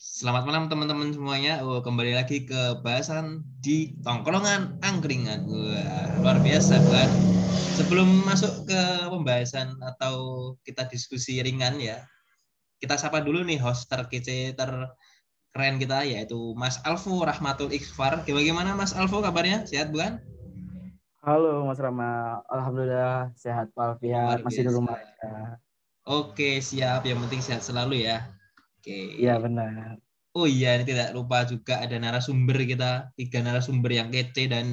Selamat malam teman-teman semuanya. Oh, kembali lagi ke bahasan di tongkrongan angkringan. Wah, luar biasa bukan? Sebelum masuk ke pembahasan atau kita diskusi ringan ya, kita sapa dulu nih host terkece terkeren kita yaitu Mas Alfo Rahmatul Ikhfar. Gimana Mas Alfo kabarnya? Sehat bukan? Halo Mas Rama, Alhamdulillah sehat walafiat, masih di rumah. Oke, siap. Yang penting sehat selalu ya. Oke. Iya benar. Oh iya, ini tidak lupa juga ada narasumber kita, tiga narasumber yang kece dan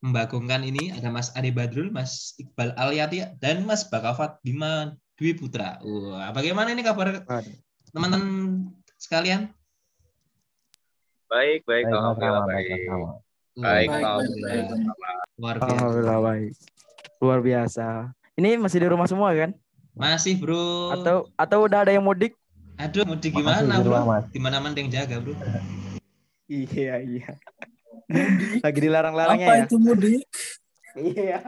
membagongkan ini. Ada Mas Ade Badrul, Mas Iqbal Alyati, dan Mas Bakafat Bima Dwi Putra. Wah, bagaimana ini kabar teman-teman sekalian? Baik, baik, alhamdulillah baik. Baik, alhamdulillah. Luar biasa. Alhamdulillah baik. Luar biasa. Ini masih di rumah semua kan? Masih, Bro. Atau atau udah ada yang mudik? Aduh, mudik gimana, Bro? Gimana mana yang jaga, Bro? iya, iya. Lagi dilarang-larangnya ya. Apa itu mudik? Iya.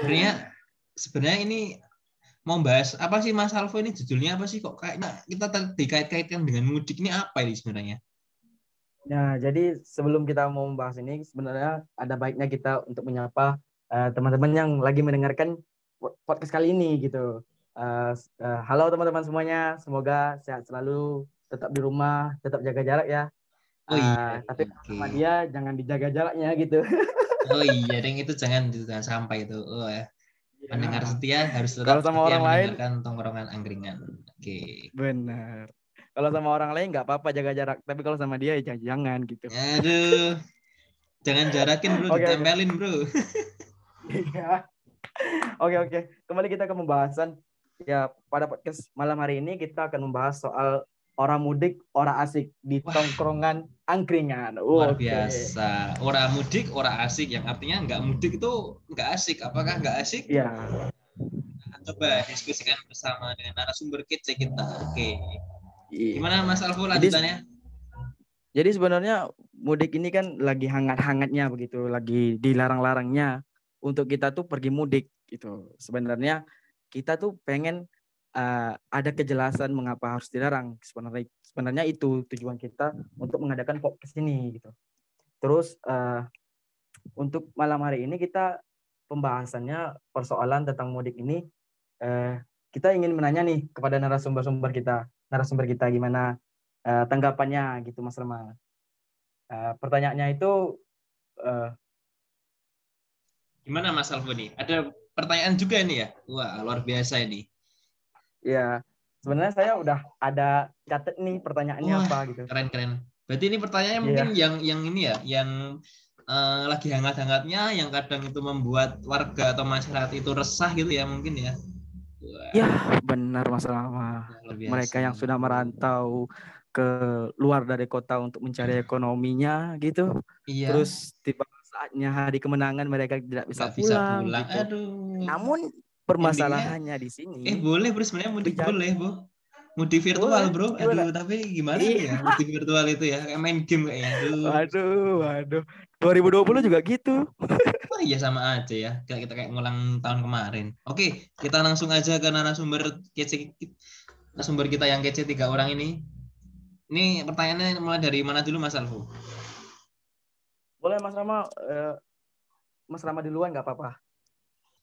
Sebenarnya sebenarnya ini mau bahas apa sih Mas Alvo ini judulnya apa sih kok kayaknya kita dikait-kaitkan dengan mudik ini apa ini sebenarnya? Nah, jadi sebelum kita mau membahas ini sebenarnya ada baiknya kita untuk menyapa uh, teman-teman yang lagi mendengarkan podcast kali ini gitu. Uh, uh, halo teman-teman semuanya, semoga sehat selalu, tetap di rumah, tetap jaga jarak ya. Uh, oh iya. Tapi okay. sama dia jangan dijaga jaraknya gitu. oh iya, yang itu jangan jangan sampai itu. Oh ya. Pendengar setia harus tetap Kalau sama orang lain tongkrongan angkringan. Oke. Okay. Benar. Kalau sama orang lain nggak apa-apa jaga jarak, tapi kalau sama dia ya jangan gitu. Aduh. Jangan jarakin bro, okay, ditempelin bro. Iya. Oke oke, kembali kita ke pembahasan Ya, pada podcast malam hari ini kita akan membahas soal orang mudik, orang asik di Wah. tongkrongan angkringan. Luar okay. biasa. Orang mudik, orang asik yang artinya nggak mudik itu nggak asik. Apakah nggak asik? Iya. Nah, coba diskusikan bersama dengan narasumber kece kita. Oke. Okay. Gimana Mas Alfo lanjutannya? Jadi, jadi sebenarnya mudik ini kan lagi hangat-hangatnya begitu, lagi dilarang-larangnya untuk kita tuh pergi mudik gitu. Sebenarnya kita tuh pengen uh, ada kejelasan mengapa harus dilarang. Sebenarnya sebenarnya itu tujuan kita untuk mengadakan podcast ini gitu. Terus uh, untuk malam hari ini kita pembahasannya persoalan tentang mudik ini uh, kita ingin menanya nih kepada narasumber-sumber kita, narasumber kita gimana uh, tanggapannya gitu Mas Rama. Uh, pertanyaannya itu uh, gimana Mas Alfoni? Ada pertanyaan juga ini ya. Wah, luar biasa ini. Ya, sebenarnya saya udah ada catat nih pertanyaannya Wah, apa gitu. Keren keren. Berarti ini pertanyaannya mungkin yeah. yang yang ini ya, yang uh, lagi hangat-hangatnya, yang kadang itu membuat warga atau masyarakat itu resah gitu ya mungkin ya. Wah. Ya, benar masalah Mereka yang sudah merantau ke luar dari kota untuk mencari ekonominya gitu. Iya. Terus tiba saatnya hari kemenangan mereka tidak bisa pulang. Bisa pulang. Gitu. Aduh. Namun permasalahannya di sini. Eh boleh bro sebenarnya mudik boleh bro. Mudik virtual bro. Aduh boleh. tapi gimana iya. ya mudik virtual itu ya kayak main game kayaknya. Aduh. Waduh, waduh. 2020 juga gitu. Wah iya sama aja ya. Kayak kita kayak ngulang tahun kemarin. Oke, kita langsung aja ke narasumber kece narasumber kita yang kece tiga orang ini. Ini pertanyaannya mulai dari mana dulu Mas Alfu? Boleh Mas Rama, eh, Mas Rama duluan nggak apa-apa.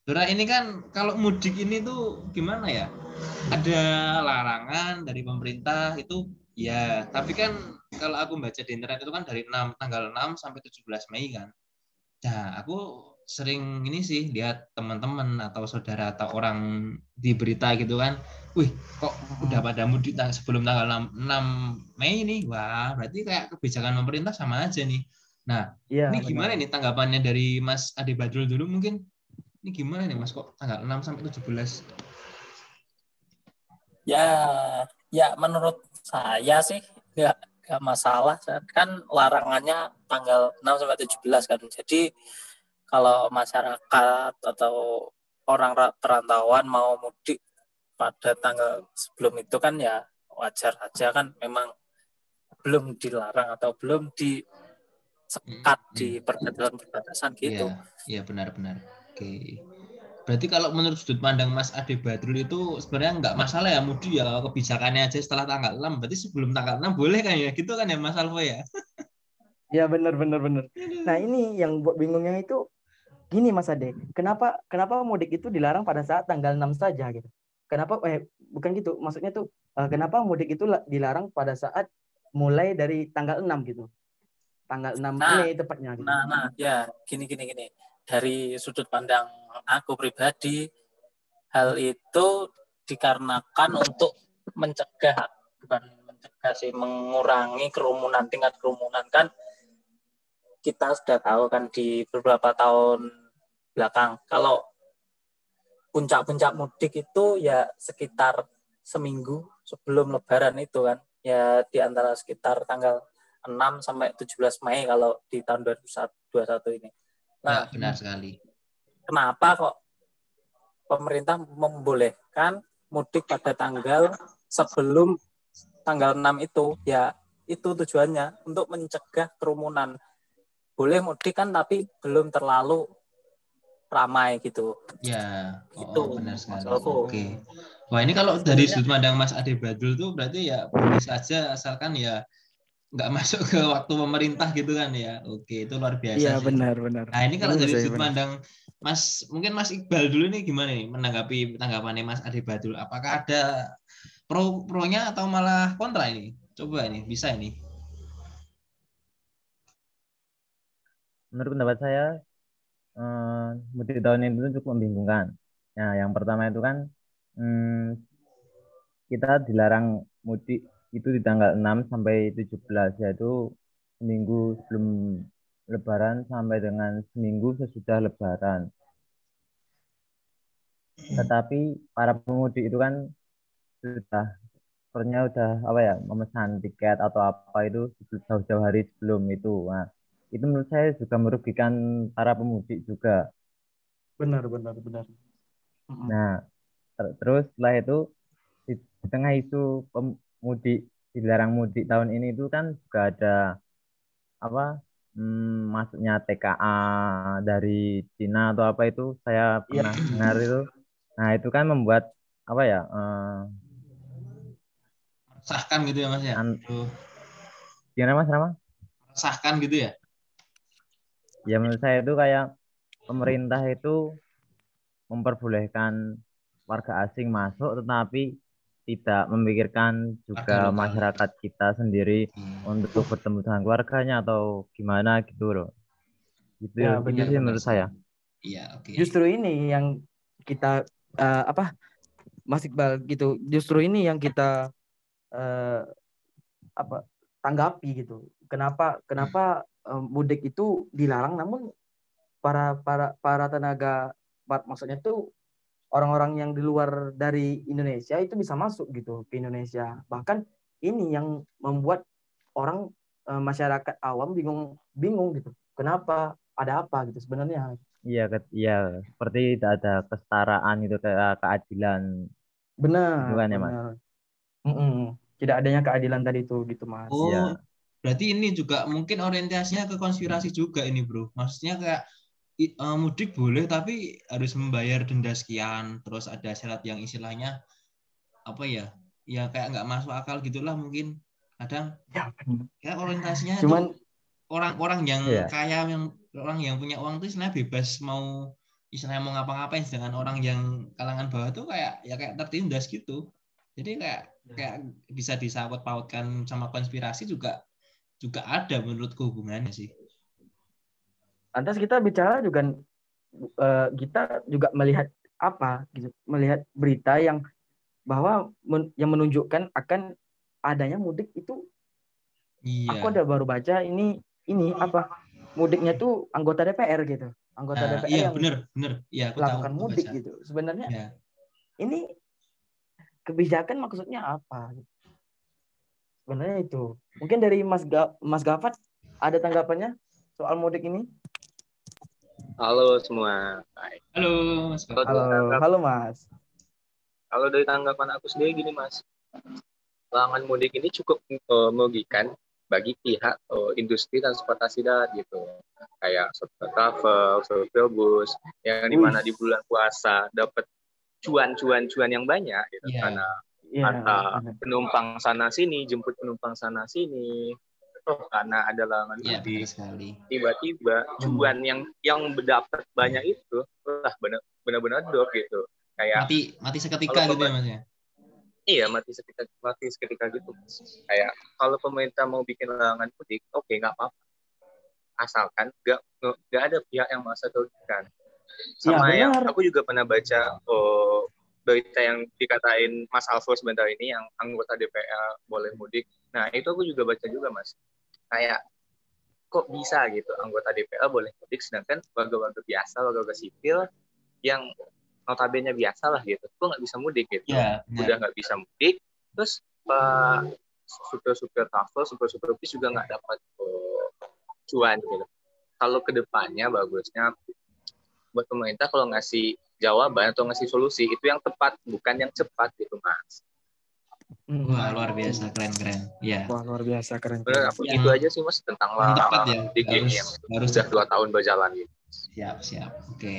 Dora ini kan kalau mudik ini tuh gimana ya? Ada larangan dari pemerintah itu ya, tapi kan kalau aku baca di internet itu kan dari 6 tanggal 6 sampai 17 Mei kan. Nah, aku sering ini sih lihat teman-teman atau saudara atau orang di berita gitu kan. Wih, kok udah pada mudik sebelum tanggal 6, 6 Mei ini? Wah, berarti kayak kebijakan pemerintah sama aja nih Nah, ya, ini gimana benar. nih tanggapannya dari Mas Ade Badrul dulu mungkin? Ini gimana nih Mas kok tanggal 6 sampai 17? Ya, ya menurut saya sih nggak nggak masalah kan larangannya tanggal 6 sampai 17 kan. Jadi kalau masyarakat atau orang perantauan mau mudik pada tanggal sebelum itu kan ya wajar aja kan memang belum dilarang atau belum di sekat hmm. di perbatasan-perbatasan gitu. Iya, iya benar-benar. Oke. berarti kalau menurut sudut pandang Mas Ade Badrul itu sebenarnya nggak masalah ya mudik ya kebijakannya aja setelah tanggal 6 berarti sebelum tanggal 6 boleh kan ya gitu kan ya Mas Alvo ya Ya benar benar benar. Nah ini yang buat bingungnya itu gini Mas Ade, kenapa kenapa mudik itu dilarang pada saat tanggal 6 saja gitu? Kenapa eh bukan gitu, maksudnya tuh eh, kenapa mudik itu la- dilarang pada saat mulai dari tanggal 6 gitu? Tanggal 6 Nah, Mei tepatnya gitu. Nah, nah, ya gini gini gini. Dari sudut pandang aku pribadi, hal itu dikarenakan untuk mencegah bukan mencegah sih mengurangi kerumunan tingkat kerumunan kan kita sudah tahu kan di beberapa tahun belakang kalau puncak-puncak mudik itu ya sekitar seminggu sebelum lebaran itu kan ya di antara sekitar tanggal 6 sampai 17 Mei kalau di tahun 2021 ini. nah, Nah, benar sekali kenapa kok pemerintah membolehkan mudik pada tanggal sebelum tanggal 6 itu? Ya, itu tujuannya untuk mencegah kerumunan. Boleh mudik kan tapi belum terlalu ramai gitu. ya oh, Itu, benar sekali oke wah ini kalau dari sudut pandang Mas Ade Badrul tuh berarti ya boleh saja asalkan ya nggak masuk ke waktu pemerintah gitu kan ya oke itu luar biasa Iya sih. benar benar. Nah ini kalau Benar dari sudut benar. pandang Mas, mungkin Mas Iqbal dulu nih gimana nih menanggapi tanggapannya Mas Ade Badul? Apakah ada pro pronya atau malah kontra ini? Coba ini bisa ini. menurut pendapat saya eh, mudik tahun ini itu cukup membingungkan. Nah, yang pertama itu kan hmm, kita dilarang mudik itu di tanggal 6 sampai 17 yaitu seminggu sebelum lebaran sampai dengan seminggu sesudah lebaran. Tetapi para pemudik itu kan sudah sepertinya udah apa ya memesan tiket atau apa itu jauh-jauh hari sebelum itu. Nah, itu menurut saya juga merugikan para pemudik juga. Benar benar benar. Nah, ter- terus setelah itu di, di tengah isu pemudik dilarang mudik tahun ini itu kan juga ada apa hmm, masuknya TKA dari Cina atau apa itu saya Iya. pernah dengar itu. Nah, itu kan membuat apa ya? eh, Sahkan gitu ya Mas ya. An- gimana Mas Rama? Sahkan gitu ya. Ya menurut saya itu kayak pemerintah itu memperbolehkan warga asing masuk tetapi tidak memikirkan juga masyarakat kita sendiri Hmm. untuk bertemu dengan keluarganya atau gimana gitu loh. Gitu, Ya, itu benar, sih benar menurut saya. Iya oke. Justru ini yang kita eh, apa Mas Iqbal gitu. Justru ini yang kita eh, apa tanggapi gitu. Kenapa kenapa eh, mudik itu dilarang namun para para para tenaga maksudnya tuh orang-orang yang di luar dari Indonesia itu bisa masuk gitu ke Indonesia. Bahkan ini yang membuat orang eh, masyarakat awam bingung bingung gitu. Kenapa? Ada apa gitu sebenarnya? Iya, ke- iya seperti tidak ada kesetaraan itu kayak keadilan. Benar. Bukan ya, Mas? benar. Mm-mm. Tidak adanya keadilan tadi itu gitu Mas. Oh, Iya. berarti ini juga mungkin orientasinya ke konspirasi juga ini bro. Maksudnya kayak eh, mudik boleh tapi harus membayar denda sekian. Terus ada syarat yang istilahnya apa ya? Ya kayak nggak masuk akal gitulah mungkin. Kadang Ya, ya orientasinya Cuman orang-orang yang Iya. kaya yang orang yang punya uang tuh istilahnya bebas mau istilahnya mau ngapa-ngapain sedangkan orang yang kalangan bawah tuh kayak ya kayak tertindas gitu jadi kayak kayak bisa disangkut pautkan sama konspirasi juga juga ada menurutku hubungannya sih lantas kita bicara juga eh, kita juga melihat apa gitu, melihat berita yang bahwa men- yang menunjukkan akan adanya mudik itu iya aku ada baru baca ini ini apa mudiknya tuh anggota DPR gitu. Anggota Nah, DPR iya yang bener bener iya aku tahu melakukan aku mudik baca. gitu. Sebenarnya ya ini kebijakan maksudnya apa? Sebenarnya itu. Mungkin dari Mas Ga- Mas Gafat ada tanggapannya soal mudik ini? Halo semua. Baik. halo Mas Halo, tanggap- halo Mas. kalau dari tanggapan aku sendiri gini mas, larangan mudik ini cukup eh, merugikan bagi pihak uh, industri transportasi darat gitu kayak shuttle travel, shuttle bus yang di mana di bulan puasa dapat cuan-cuan-cuan yang banyak gitu Iya. karena Iya, Kata benar. penumpang sana sini jemput penumpang sana sini oh karena ada larangan Iya, benar mudik sekali. tiba-tiba cuan yang yang berdapat banyak itu lah benar benar-benar drop gitu. Kayak Mati mati seketika gitu ya Mas ya. iya mati seketika mati seketika gitu. Kayak kalau pemerintah mau bikin larangan mudik oke nggak apa-apa. Asalkan nggak nggak ada pihak yang merasa dirugikan sama Ya, yang aku juga pernah baca oh, berita yang dikatain Mas Alfo sebentar ini yang anggota DPR boleh mudik. Nah itu aku juga baca juga Mas kayak kok bisa gitu anggota DPR boleh mudik sedangkan warga-warga biasa warga-warga sipil yang notabene biasa lah gitu kok nggak bisa mudik gitu Iya, benar. udah nggak bisa mudik terus pak supir-supir travel supir-supir bis juga nggak dapat eh, cuan gitu kalau ke depannya bagusnya buat pemerintah kalau ngasih jawaban atau ngasih solusi itu yang tepat bukan yang cepat gitu mas. Wah, luar biasa keren-keren. Iya. Wah, luar biasa keren. benar aku Yang- itu aja sih mas tentang tepat larangan ya. mudik ini Harus yang harus sudah dua tahun berjalan gitu Siap, siap. Oke.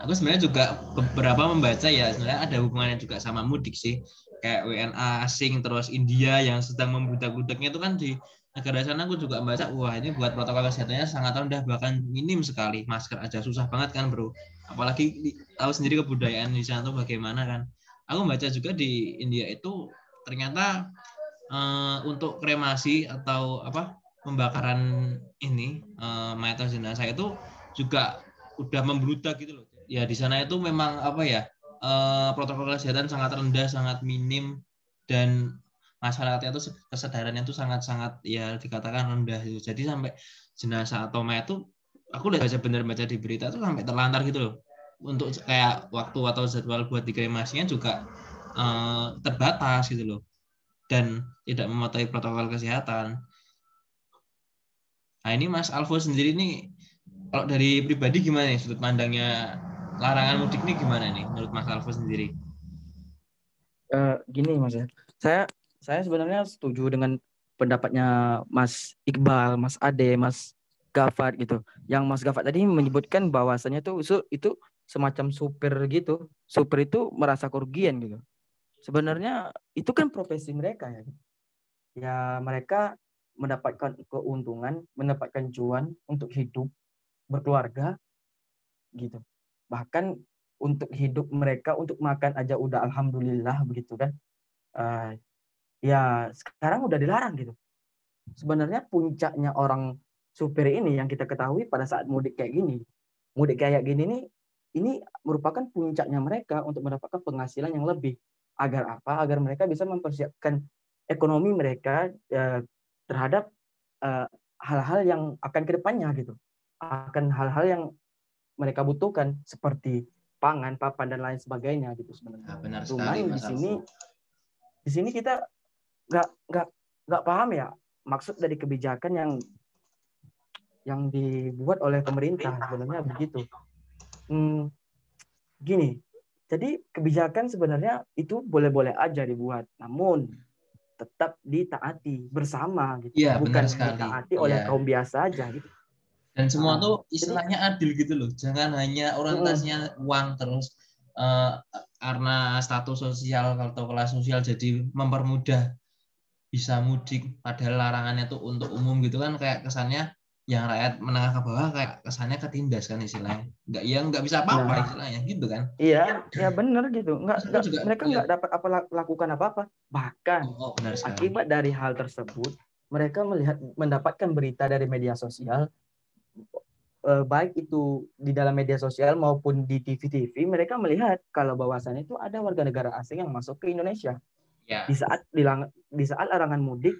Aku sebenarnya juga beberapa membaca ya sebenarnya ada hubungannya juga sama mudik sih. Kayak WNA asing terus India yang sedang membludak-bludaknya itu kan di negara sana aku juga membaca wah ini buat protokol kesehatannya sangat rendah bahkan minim sekali masker aja susah banget kan bro apalagi di- tahu sendiri kebudayaan di sana tuh bagaimana kan aku membaca juga di India itu ternyata eh, untuk kremasi atau apa pembakaran ini eh, mayat jenazah itu juga udah membludak gitu loh. Ya di sana itu memang apa ya eh, protokol kesehatan sangat rendah, sangat minim dan masyarakatnya itu kesadarannya itu sangat-sangat ya dikatakan rendah gitu. Jadi sampai jenazah atau mayat itu aku udah baca bener baca di berita tuh sampai terlantar gitu loh. Untuk kayak waktu atau jadwal buat dikremasinya juga eh, terbatas gitu loh dan tidak mematuhi protokol kesehatan. Nah ini Mas Alfo sendiri nih, kalau dari pribadi gimana nih sudut pandangnya larangan mudik nih gimana nih menurut Mas Alfo sendiri? Eh, gini mas ya, saya saya sebenarnya setuju dengan pendapatnya Mas Iqbal, Mas Ade, Mas Gafat gitu. Yang Mas Gafat tadi menyebutkan bahwasanya tuh itu, itu semacam supir gitu. Supir itu merasa kerugian gitu. Sebenarnya itu kan profesi mereka ya. Ya mereka mendapatkan keuntungan, mendapatkan cuan untuk hidup, berkeluarga gitu. Bahkan untuk hidup mereka untuk makan aja udah alhamdulillah begitu kan Eh, ya sekarang udah dilarang gitu sebenarnya puncaknya orang supir ini yang kita ketahui pada saat mudik kayak gini mudik kayak gini nih ini merupakan puncaknya mereka untuk mendapatkan penghasilan yang lebih agar apa agar mereka bisa mempersiapkan ekonomi mereka eh, terhadap eh, hal-hal yang akan ke depannya gitu akan hal-hal yang mereka butuhkan seperti pangan, papan dan lain sebagainya gitu sebenarnya. Nah, benar Cuman sekali di sini di sini kita nggak nggak nggak paham ya maksud dari kebijakan yang yang dibuat oleh pemerintah sebenarnya begitu. Hmm, gini, jadi kebijakan sebenarnya itu boleh-boleh aja dibuat, namun tetap ditaati bersama gitu, Iya, bukan ditaati oleh Iya. kaum biasa aja gitu. Dan semua Nah, tuh jadi- istilahnya adil gitu loh. Jangan hanya orientasinya uang terus eh, karena status sosial atau kelas sosial jadi mempermudah bisa mudik padahal larangannya tuh untuk umum gitu kan kayak kesannya yang rakyat menengah ke bawah kayak kesannya ketindas kan istilahnya. Enggak ya nggak bisa apa-apa Nah. istilahnya gitu kan. Iya, ya benar gitu. Nggak, nggak- juga- mereka iya. nggak dapat apa lakukan apa-apa. Bahkan Oh, benar sekali. akibat dari hal tersebut, mereka melihat mendapatkan berita dari media sosial, eh, baik itu di dalam media sosial maupun di TV-TV, mereka melihat kalau bahwasannya itu ada warga negara asing yang masuk ke Indonesia Ya. di saat dilang- di saat larangan mudik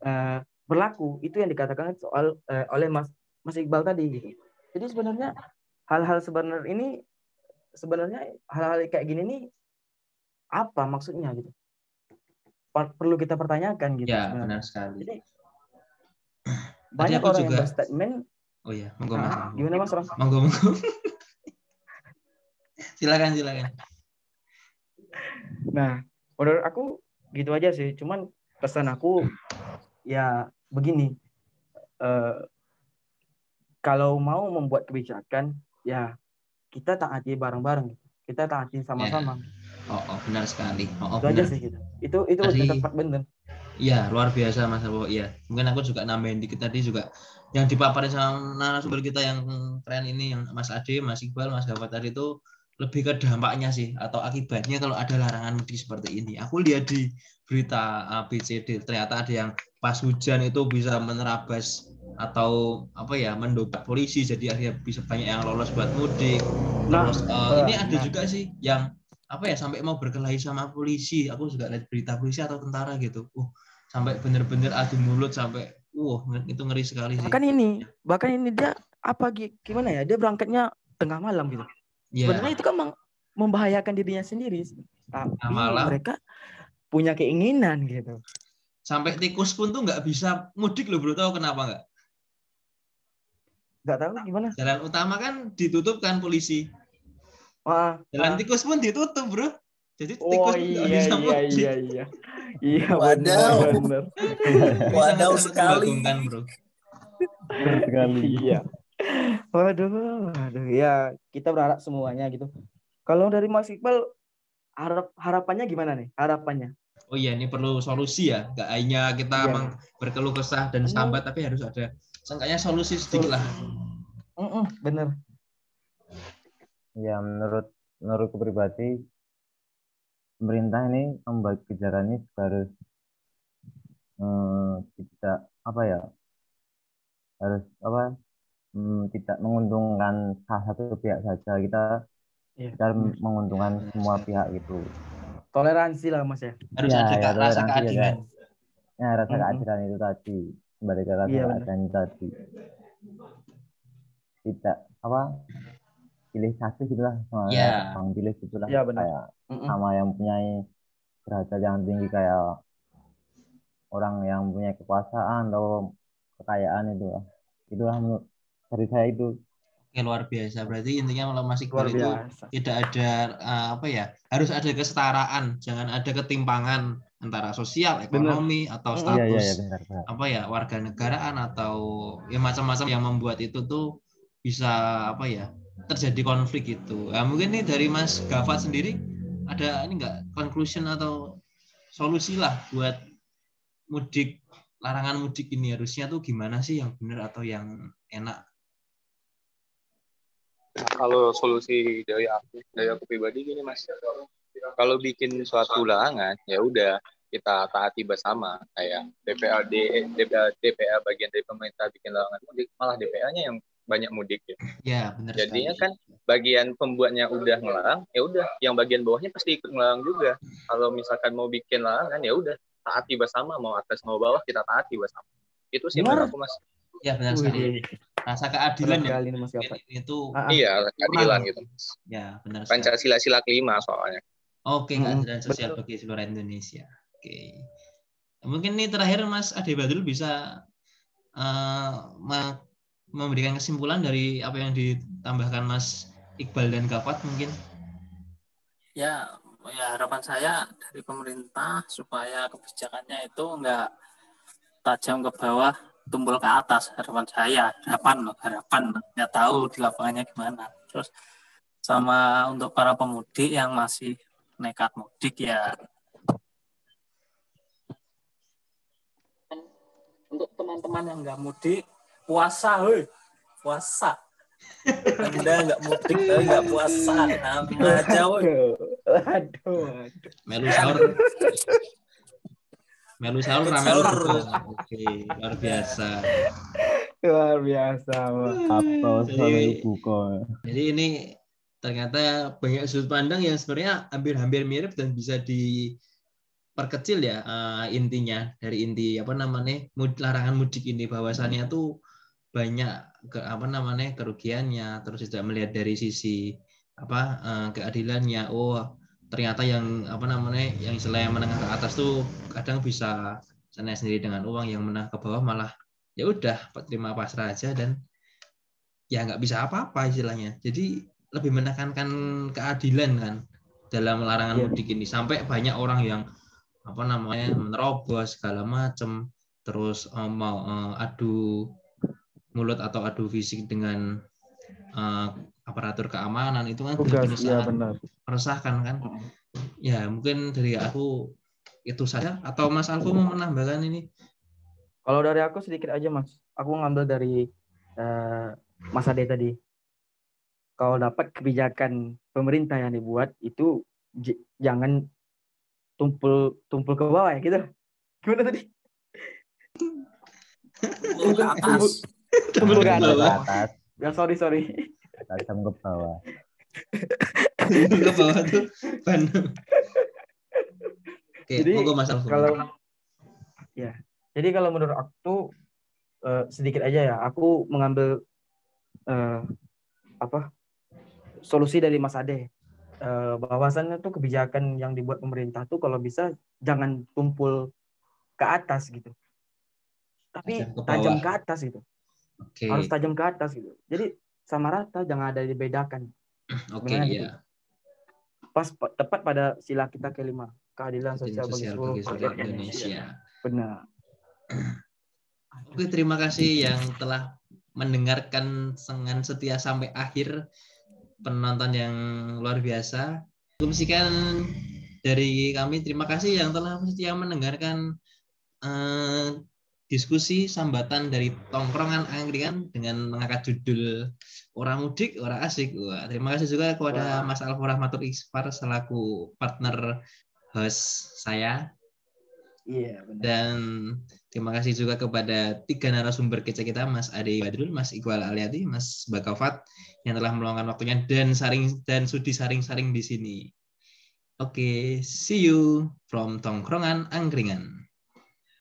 eh, berlaku. Itu yang dikatakan soal eh, oleh Mas Mas Iqbal tadi. Gitu. Jadi sebenarnya hal-hal sebenarnya ini sebenarnya hal-hal kayak gini nih apa maksudnya gitu? Per- Perlu kita pertanyakan gitu. Ya, sebenarnya. benar sekali. Jadi banyak orang juga- yang berstatement, Oh iya, monggo Mas. ah, gimana Mas? Monggo, monggo. silakan, silakan. Nah, menurut aku gitu aja sih. Cuman pesan aku ya begini eh, kalau mau membuat kebijakan ya kita taati bareng-bareng kita taati sama-sama Oh, oh, benar sekali. Oh, oh, itu aja benar. sih kita itu itu Tadi- tepat bener Iya, luar biasa Mas Alwo. Iya. Mungkin aku juga nambahin dikit tadi juga yang dipaparin sama narasumber kita yang keren ini yang Mas Ade, Mas Iqbal, Mas Gawat tadi itu lebih ke dampaknya sih atau akibatnya kalau ada larangan mudik seperti ini. Aku lihat di berita A, B, C, D ternyata ada yang pas hujan itu bisa menerabas atau apa ya mendobrak polisi jadi akhirnya bisa banyak yang lolos buat mudik. Nah, Terus eh, ini ada nah. juga sih yang apa ya sampai mau berkelahi sama polisi. Aku juga lihat berita polisi atau tentara gitu. Uh, sampai bener-bener adu mulut sampai wah nge- itu ngeri sekali sih. bahkan ini bahkan ini dia apa gi- gimana ya dia berangkatnya tengah malam gitu Iya, sebenarnya itu kan membahayakan dirinya sendiri tapi Tengah malam. mereka punya keinginan gitu sampai tikus pun tuh nggak bisa mudik loh bro. Tahu kenapa nggak? nggak tahu gimana Jalan utama kan ditutup kan polisi. Wah, Jalan ah. tikus pun ditutup bro. Jadi oh tikus pun nggak iya bisa iya mudik. iya iya iya Wadaw. Wadaw sekali. bro. Sekali. iya waduh waduh ya kita berharap semuanya gitu kalau dari Mas Iqbal harap harapannya gimana nih harapannya Oh iya, ini perlu solusi ya. Nggak hanya kita Iya. emang berkeluh kesah dan Ini- sambat, tapi harus ada seenggaknya solusi sedikit lah. Mm-mm, bener Ya menurut menurutku pribadi pemerintah ini membuat kebijakan ini juga harus eh, tidak apa ya harus apa hmm, tidak menguntungkan salah satu pihak saja kita Iya, kita harus menguntungkan semua pihak gitu toleransi lah Mas ya Harus Iya, ada ya, rasa ya, keadilan. ya rasa Mhm. keadilan itu tadi kembali ke rasa benar. keadilan itu tadi tidak apa pilih kasih gitulah sama orang pilih gitulah Iya, benar. kayak Mm-mm. sama yang punya derajat yang tinggi kayak orang yang punya kekuasaan atau kekayaan itu lah. itulah menurut dari saya itu Oke, luar biasa. Berarti intinya kalau Mas luar Iqbal itu biasa. tidak ada eh, apa ya harus ada kesetaraan. Jangan ada ketimpangan antara sosial ekonomi atau Mm, iya iya status iya benar benar. apa ya warga negaraan atau ya macam-macam yang membuat itu tuh bisa apa ya terjadi konflik gitu. Nah, mungkin nih dari Mas Gafat sendiri ada ini enggak conclusion atau solusi lah buat mudik larangan mudik ini? Harusnya tuh gimana sih yang benar atau yang enak Nah, kalau solusi dari aku, dari aku pribadi gini mas, kalau bikin suatu larangan ya udah kita taati bersama kayak DPRD, DPR, DPR bagian dari pemerintah bikin larangan mudik, malah DPR-nya yang banyak mudik ya. ya benar Jadinya sekali. kan bagian pembuatnya udah ngelarang, ya udah yang bagian bawahnya pasti ikut ngelarang juga. Kalau misalkan mau bikin larangan ya udah taati bersama, mau atas mau bawah kita taati bersama. Itu sih menurut aku mas. ya benar sekali Wih, rasa keadilan ya nih Mas Mungkin itu. Iya, keadilan gitu. ya benar sekali. Pancasila sila kelima soalnya. Oke, Mm-mm, keadilan sosial betul. bagi seluruh Indonesia. Oke. Mungkin nih terakhir Mas Ade Badrul bisa eh, me- memberikan kesimpulan dari apa yang ditambahkan Mas Iqbal dan Gafat mungkin. ya ya harapan saya dari pemerintah supaya kebijakannya itu enggak tajam ke bawah tumpul ke atas harapan saya harapan loh, harapan. Nggak tahu di lapangannya gimana. Terus sama untuk para pemudik yang masih nekat mudik ya. Untuk teman-teman yang nggak mudik puasa hei. Puasa. Anda nggak mudik tapi nggak puasa. Nama aja woi Aduh, aduh, aduh. Melu sahur. Melu sahur buka. Oke, luar biasa. luar biasa apa Jadi- Jadi ini ternyata banyak sudut pandang yang sebenarnya hampir-hampir mirip dan bisa diperkecil ya eh, intinya. Dari inti apa namanya mud- larangan mudik ini. Bahwasannya tuh banyak ke apa namanya kerugiannya. Terus juga melihat dari sisi apa eh, keadilannya. Oh ternyata yang apa namanya yang istilahnya menengah ke atas tuh kadang bisa sana sendiri dengan uang yang menengah ke bawah malah ya udah terima pasrah aja dan ya nggak bisa apa-apa istilahnya. Jadi lebih menekankan keadilan kan dalam larangan Iya. mudik ini sampai banyak orang yang apa namanya menerobos segala macam terus eh, mau eh, adu mulut atau adu fisik dengan eh, aparatur keamanan itu kan Tugas, sangat benar. meresahkan kan. Ya mungkin dari aku itu saja atau Mas Alfo mau menambahkan ini? Kalau dari aku sedikit aja mas, aku ngambil dari eh, Mas Ade tadi. Kalau dapat kebijakan pemerintah yang dibuat itu j- jangan tumpul tumpul ke bawah ya gitu. Gimana tadi? Tumpul ke atas. Tumpul ke atas Ya sorry sorry. Tajam ke bawah ke bawah tuh ban. Oke, Jadi, monggo Mas Alfo. Kalau ya, jadi kalau menurut aku tuh, eh, sedikit aja ya, aku mengambil eh, apa solusi dari Mas Ade. Eh, bahwasannya tuh kebijakan yang dibuat pemerintah tuh kalau bisa jangan tumpul ke atas gitu. Tapi Tajam ke tajam ke atas gitu. Oke, Harus tajam ke atas gitu. Jadi sama rata jangan ada dibedakan. oke sebenarnya ya. gitu. Pas tepat pada sila kita kelima, keadilan sosial, bagi Sosial seluruh bagi seluruh rakyat Indonesia. Indonesia. Benar. Oke, terima kasih yang telah mendengarkan dengan setia sampai akhir penonton yang luar biasa. Kumsikan dari kami terima kasih yang telah setia mendengarkan eh, diskusi sambatan dari tongkrongan angkringan dengan mengangkat judul orang mudik orang asik. Wah, terima kasih juga kepada Mas Alfo Rahmatul Ispar selaku partner host saya Iya, benar. dan terima kasih juga kepada tiga narasumber kece kita, Mas Ade Badrul, Mas Iqbal Aliati, Mas Bakafat yang telah meluangkan waktunya dan saring dan sudi saring-saring di sini. Oke, see you from Tongkrongan Angkringan.